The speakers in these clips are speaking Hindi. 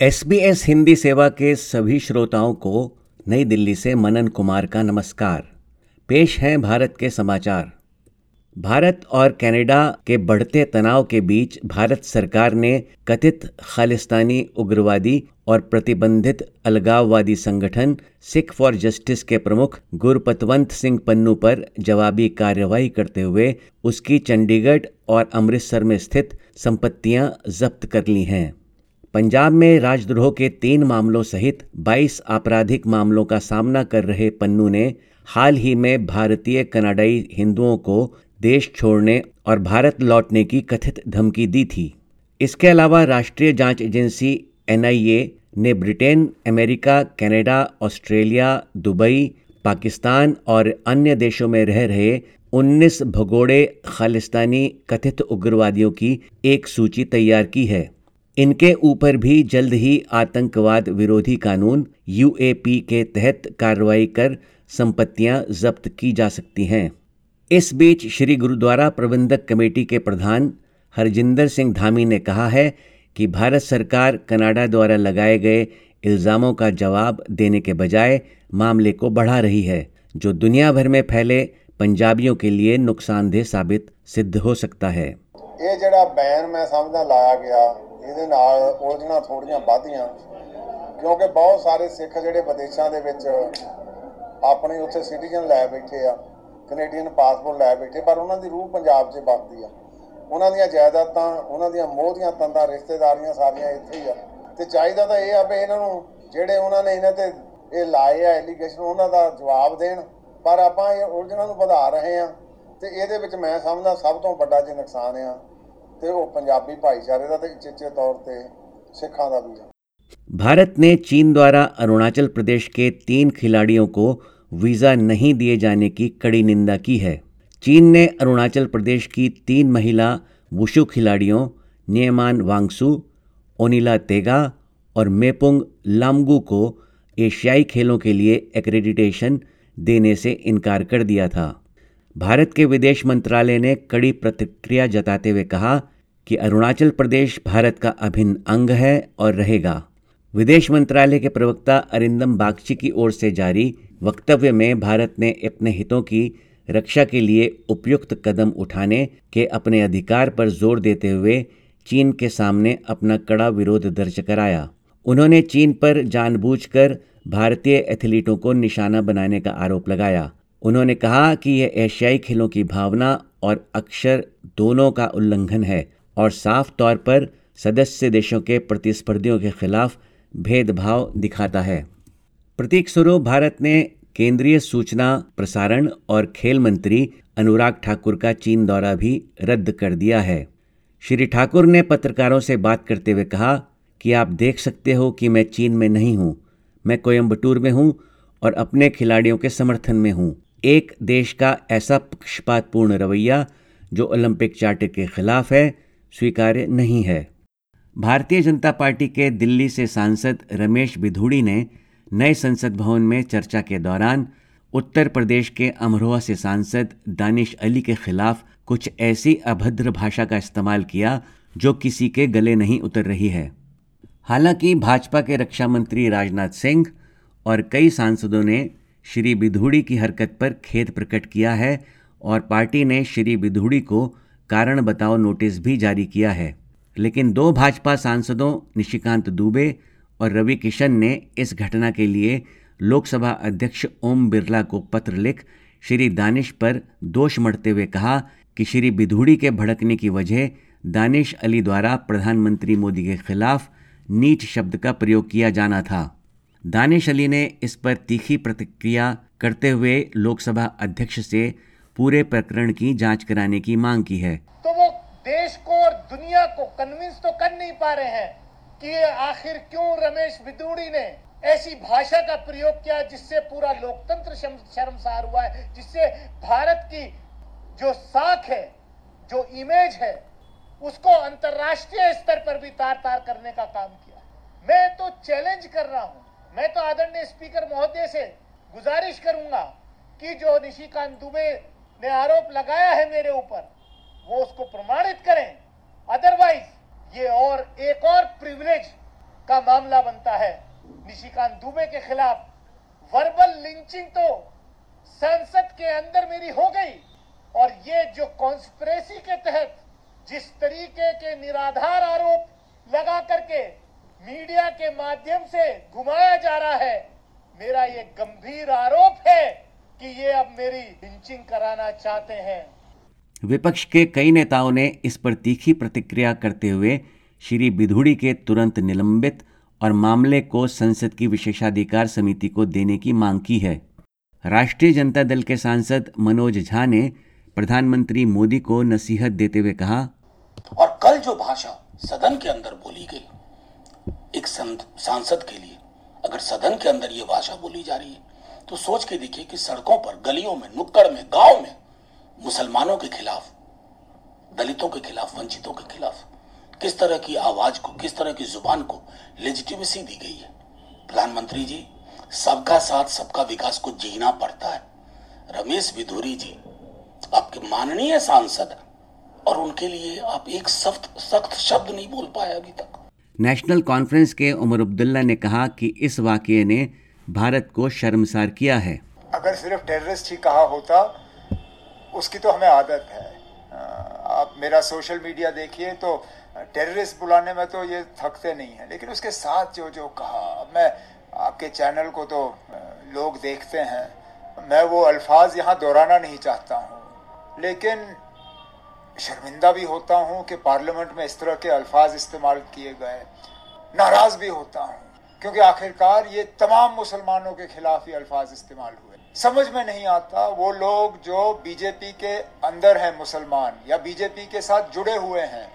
एस बी एस हिंदी सेवा के सभी श्रोताओं को नई दिल्ली से मनन कुमार का नमस्कार। पेश हैं भारत के समाचार। भारत और कनाडा के बढ़ते तनाव के बीच भारत सरकार ने कथित खालिस्तानी उग्रवादी और प्रतिबंधित अलगाववादी संगठन सिख फॉर जस्टिस के प्रमुख गुरपतवंत सिंह पन्नू पर जवाबी कार्यवाही करते हुए उसकी चंडीगढ़ और अमृतसर में स्थित संपत्तियाँ जब्त कर ली हैं। पंजाब में राजद्रोह के तीन मामलों सहित 22 आपराधिक मामलों का सामना कर रहे पन्नू ने हाल ही में भारतीय कनाडाई हिंदुओं को देश छोड़ने और भारत लौटने की कथित धमकी दी थी। इसके अलावा राष्ट्रीय जाँच एजेंसी एनआईए ने Britain America Canada, Australia Dubai Pakistan और अन्य देशों में रह रहे 19 भगोड़े खालिस्तानी कथित उग्रवादियों की एक सूची तैयार की है। इनके ऊपर भी जल्द ही आतंकवाद विरोधी कानून यूएपी के तहत कार्रवाई कर संपत्तियाँ जब्त की जा सकती हैं। इस बीच श्री गुरुद्वारा प्रबंधक कमेटी के प्रधान हरजिंदर सिंह धामी ने कहा है कि भारत सरकार कनाडा द्वारा लगाए गए इल्ज़ामों का जवाब देने के बजाय मामले को बढ़ा रही है, जो दुनिया भर में फैले पंजाबियों के लिए नुकसानदेह साबित सिद्ध हो सकता है। ये जड़ा बैन मैं समझा लाया गया। ਇਹਦੇ ਨਾਲ ਉਲਝਣਾ ਥੋੜੀਆਂ ਵਧੀਆਂ। ਕਿਉਂਕਿ ਬਹੁਤ ਸਾਰੇ ਸਿੱਖ ਜਿਹੜੇ ਵਿਦੇਸ਼ਾਂ ਦੇ ਵਿੱਚ ਆਪਣੇ ਉੱਥੇ ਸਿਟੀਜ਼ਨ ਲੈ ਬੈਠੇ ਆ ਕੈਨੇਡੀਅਨ ਪਾਸਪੋਰਟ ਲੈ ਬੈਠੇ, ਪਰ ਉਹਨਾਂ ਦੀ ਰੂਹ ਪੰਜਾਬ 'ਚ ਵਸਦੀ ਆ। ਉਹਨਾਂ ਦੀਆਂ ਜਾਇਦਾਦਾਂ, ਉਹਨਾਂ ਦੀਆਂ ਮੋਹ ਦੀਆਂ ਤੰਦਾਂ, ਰਿਸ਼ਤੇਦਾਰੀਆਂ ਸਾਰੀਆਂ ਇੱਥੇ ਹੀ ਆ। ਤੇ ਚਾਹੀਦਾ ਤਾਂ ਇਹ ਆ ਵੀ ਇਹਨਾਂ ਨੂੰ ਜਿਹੜੇ ਉਹਨਾਂ ਨੇ ਇਹਨਾਂ ਤੇ ਇਹ ਲਾਏ ਆ ਐਲੀਗੇਸ਼ਨ ਉਹਨਾਂ ਦਾ ਜਵਾਬ ਦੇਣ। ਪਰ ਆਪਾਂ ਇਹ ਉਲਝਣਾਂ ਨੂੰ ਵਧਾ ਰਹੇ ਆ ਤੇ ਇਹਦੇ ਵਿੱਚ ਮੈਂ ਸਮਝਦਾ ਸਭ ਤੋਂ ਵੱਡਾ ਜੇ ਨੁਕਸਾਨ ਆ ਤੇ ਉਹ ਪੰਜਾਬੀ ਭਾਈਚਾਰੇ ਦਾ ਤੇ ਚਿੱਚੇ ਤੌਰ ਤੇ ਸਿੱਖਾਂ ਦਾ ਵੀ ਆ भारत ने चीन द्वारा अरुणाचल प्रदेश के तीन खिलाड़ियों को वीज़ा नहीं दिए जाने की कड़ी निंदा की है चीन ने अरुणाचल प्रदेश की तीन महिला वुशु खिलाड़ियों नियमान वांगसू ओनिला तेगा और मेपुंग लामगू को एशियाई खेलों के लिए एक्रेडिटेशन देने से इनकार कर दिया था भारत के विदेश मंत्रालय ने कड़ी प्रतिक्रिया जताते हुए कहा कि अरुणाचल प्रदेश भारत का अभिन्न अंग है और रहेगा। विदेश मंत्रालय के प्रवक्ता अरिंदम बागची की ओर से जारी वक्तव्य में भारत ने अपने हितों की रक्षा के लिए उपयुक्त कदम उठाने के अपने अधिकार पर ज़ोर देते हुए चीन के सामने अपना कड़ा विरोध दर्ज कराया। उन्होंने चीन पर जानबूझकर भारतीय एथलीटों को निशाना बनाने का आरोप लगाया। उन्होंने कहा कि यह एशियाई खेलों की भावना और अक्षर दोनों का उल्लंघन है और साफ़ तौर पर सदस्य देशों के प्रतिस्पर्धियों के खिलाफ भेदभाव दिखाता है। प्रतीक स्वरूप भारत ने केंद्रीय सूचना, प्रसारण और खेल मंत्री अनुराग ठाकुर का चीन दौरा भी रद्द कर दिया है। श्री ठाकुर ने पत्रकारों से बात करते हुए कहा कि आप देख सकते हो कि मैं चीन में नहीं हूँ। मैं कोयम्बटूर में हूँ और अपने खिलाड़ियों के समर्थन में हूँ। एक देश का ऐसा पक्षपातपूर्ण रवैया जो ओलंपिक चार्टर के खिलाफ है स्वीकार्य नहीं है। भारतीय जनता पार्टी के दिल्ली से सांसद रमेश बिधूड़ी ने नए संसद भवन में चर्चा के दौरान उत्तर प्रदेश के अमरोहा से सांसद दानिश अली के खिलाफ कुछ ऐसी अभद्र भाषा का इस्तेमाल किया जो किसी के गले नहीं उतर रही है। हालाँकि भाजपा के रक्षा मंत्री राजनाथ सिंह और कई सांसदों ने श्री बिधूड़ी की हरकत पर खेद प्रकट किया है और पार्टी ने श्री बिधूड़ी को कारण बताओ नोटिस भी जारी किया है। लेकिन दो भाजपा सांसदों, निशिकांत दुबे और रवि किशन ने इस घटना के लिए लोकसभा अध्यक्ष ओम बिरला को पत्र लिख श्री दानिश पर दोष मढ़ते हुए कहा कि श्री बिधूड़ी के भड़कने की वजह दानिश अली द्वारा प्रधानमंत्री मोदी के खिलाफ नीच शब्द का प्रयोग किया जाना था। दानिश अली ने इस पर तीखी प्रतिक्रिया करते हुए लोकसभा अध्यक्ष से पूरे प्रकरण की जाँच कराने की मांग की है। तो वो देश को और दुनिया को कन्विंस तो कर नहीं पा रहे हैं कि आखिर क्यों रमेश बिदूड़ी ने ऐसी भाषा का प्रयोग किया जिससे पूरा लोकतंत्र शर्मसार हुआ है, जिससे भारत की जो साख है, जो इमेज है, उसको अंतरराष्ट्रीय स्तर पर भी तार तार करने का काम किया। मैं तो चैलेंज कर रहा हूँ। मैं तो आदरणीय स्पीकर महोदय से गुजारिश करूँगा कि जो निशिकांत दुबे ने आरोप लगाया है मेरे ऊपर, वो उसको प्रमाणित करें। अदरवाइज़ ये और एक और प्रिविलेज का मामला बनता है। निशिकांत दुबे के खिलाफ वर्बल लिंचिंग तो संसद के अंदर मेरी हो गई और ये जो कॉन्स्परेसी के तहत जिस तरीके के निराधार आरोप लगा करके मीडिया के माध्यम से घुमाया जा रहा है। मेरा ये गंभीर आरोप है कि ये अब मेरी लिंचिंग कराना चाहते हैं। विपक्ष के कई नेताओं ने इस पर तीखी प्रतिक्रिया करते हुए श्री बिधुड़ी के तुरंत निलंबित और मामले को संसद की विशेषाधिकार समिति को देने की मांग की है। राष्ट्रीय जनता दल के सांसद मनोज झा ने प्रधानमंत्री मोदी को नसीहत देते हुए कहा और कल जो भाषा सदन के अंदर बोली गई एक सांसद के लिए। अगर सदन के अंदर ये भाषा बोली जा रही है तो सोच के देखिए कि सड़कों पर, गलियों में, नुक्कड़ में, गाँव में, मुसलमानों के खिलाफ, दलितों के खिलाफ, वंचितों के खिलाफ, किस तरह की आवाज़ को, किस तरह की ज़ुबान को लेजिटिमेसी दी गई है। प्रधानमंत्री जी, सबका साथ, सबका विकास को जीना पड़ता है। रमेश विधुरी जी, आपके माननीय सांसद, और उनके लिए आप एक सख्त सख्त शब्द नहीं बोल पाए अभी तक। नेशनल कॉन्फ्रेंस के उमर अब्दुल्ला ने कहा कि इस वाक्य ने भारत को शर्मसार किया है। अगर सिर्फ़ टेररिस्ट ही कहा होता, उसकी तो हमें आदत है। आप मेरा सोशल मीडिया देखिए तो टेररिस्ट बुलाने में तो ये थकते नहीं है, लेकिन उसके साथ जो जो कहा मैं आपके चैनल को तो लोग देखते हैं। मैं वो अल्फाज यहाँ दोहराना नहीं चाहता हूँ, लेकिन शर्मिंदा भी होता हूँ कि पार्लियामेंट में इस तरह के अल्फाज इस्तेमाल किए गए। नाराज़ भी होता हूँ, क्योंकि आखिरकार ये तमाम मुसलमानों के खिलाफ ये अल्फाज इस्तेमाल हुए। समझ में नहीं आता वो लोग जो बीजेपी के अंदर हैं मुसलमान या बीजेपी के साथ जुड़े हुए हैं,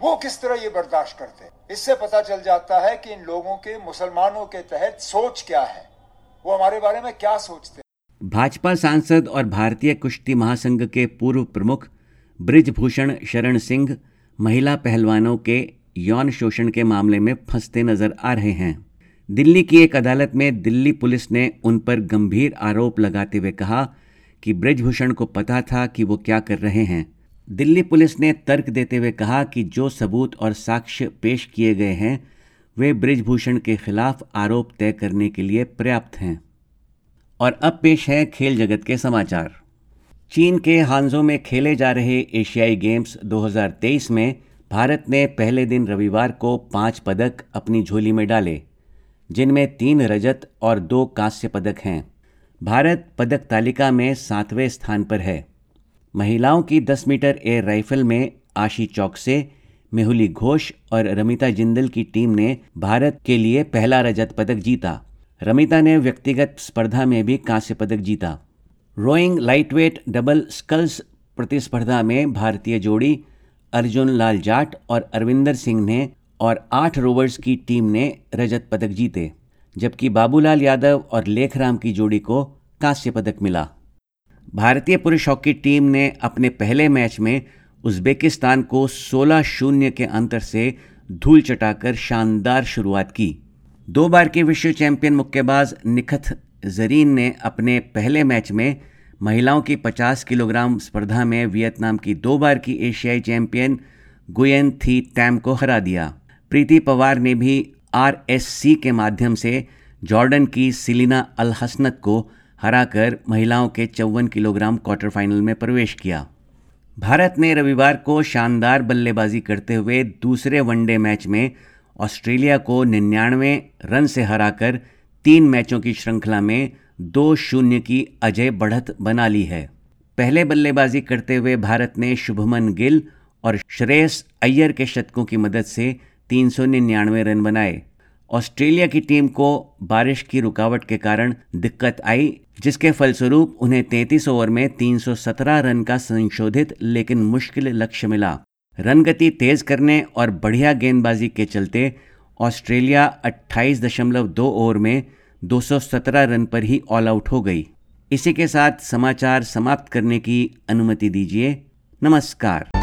वो किस तरह ये बर्दाश्त करते इससे पता चल जाता है कि इन लोगों के मुसलमानों के तहत सोच क्या है। वो हमारे बारे में क्या सोचते भाजपा सांसद और भारतीय कुश्ती महासंघ के पूर्व प्रमुख ब्रिजभूषण शरण सिंह, महिला पहलवानों के यौन शोषण के मामले में फंसते नज़र आ रहे हैं। दिल्ली की एक अदालत में दिल्ली पुलिस ने उन पर गंभीर आरोप लगाते हुए कहा कि ब्रिजभूषण को पता था कि वो क्या कर रहे हैं। दिल्ली पुलिस ने तर्क देते हुए कहा कि जो सबूत और साक्ष्य पेश किए गए हैं, वे ब्रिजभूषण के खिलाफ आरोप तय करने के लिए पर्याप्त हैं। और अब पेश है खेल जगत के समाचार। चीन के हांजो में खेले जा रहे एशियाई गेम्स 2023 में भारत ने पहले दिन रविवार को पाँच पदक अपनी झोली में डाले, जिनमें तीन रजत और दो कांस्य पदक हैं। भारत पदक तालिका में सातवें स्थान पर है। महिलाओं की 10 मीटर एयर राइफल में आशी चौकसे मेहुली घोष और रमिता जिंदल की टीम ने भारत के लिए पहला रजत पदक जीता। रमिता ने व्यक्तिगत स्पर्धा में भी कांस्य पदक जीता। रोइंग लाइटवेट डबल स्कल्स प्रतिस्पर्धा में भारतीय जोड़ी अर्जुन लाल जाट और अरविंदर सिंह ने और आठ रोवर्स की टीम ने रजत पदक जीते, जबकि बाबूलाल यादव और लेखराम की जोड़ी को कांस्य पदक मिला। भारतीय पुरुष हॉकी टीम ने अपने पहले मैच में उज्बेकिस्तान को 16 शून्य के अंतर से धूल चटाकर शानदार शुरुआत की। दो बार के विश्व चैंपियन मुक्केबाज निखत जरीन ने अपने पहले मैच में महिलाओं की 50 किलोग्राम स्पर्धा में वियतनाम की दो बार की एशियाई चैंपियन गुयन थी टैम को हरा दिया। प्रीति पवार ने भी आरएससी के माध्यम से जॉर्डन की सिलिना अल हसनत को हराकर महिलाओं के चौवन किलोग्राम क्वार्टर फाइनल में प्रवेश किया। भारत ने रविवार को शानदार बल्लेबाजी करते हुए दूसरे वनडे मैच में ऑस्ट्रेलिया को निन्यानवे रन से हराकर तीन मैचों की श्रृंखला में दो शून्य की अजय बढ़त बना ली है। पहले बल्लेबाजी करते हुए भारत ने शुभमन गिल और श्रेयस अय्यर के शतकों की मदद से तीन सौ निन्यानवे रन बनाए। ऑस्ट्रेलिया की टीम को बारिश की रुकावट के कारण दिक्कत आई, जिसके फलस्वरूप उन्हें 33 ओवर में 317 रन का संशोधित लेकिन मुश्किल लक्ष्य मिला। रन गति तेज करने और बढ़िया गेंदबाजी के चलते ऑस्ट्रेलिया 28.2 ओवर में 217 रन पर ही ऑल आउट हो गई। इसी के साथ समाचार समाप्त करने की अनुमति दीजिए। नमस्कार।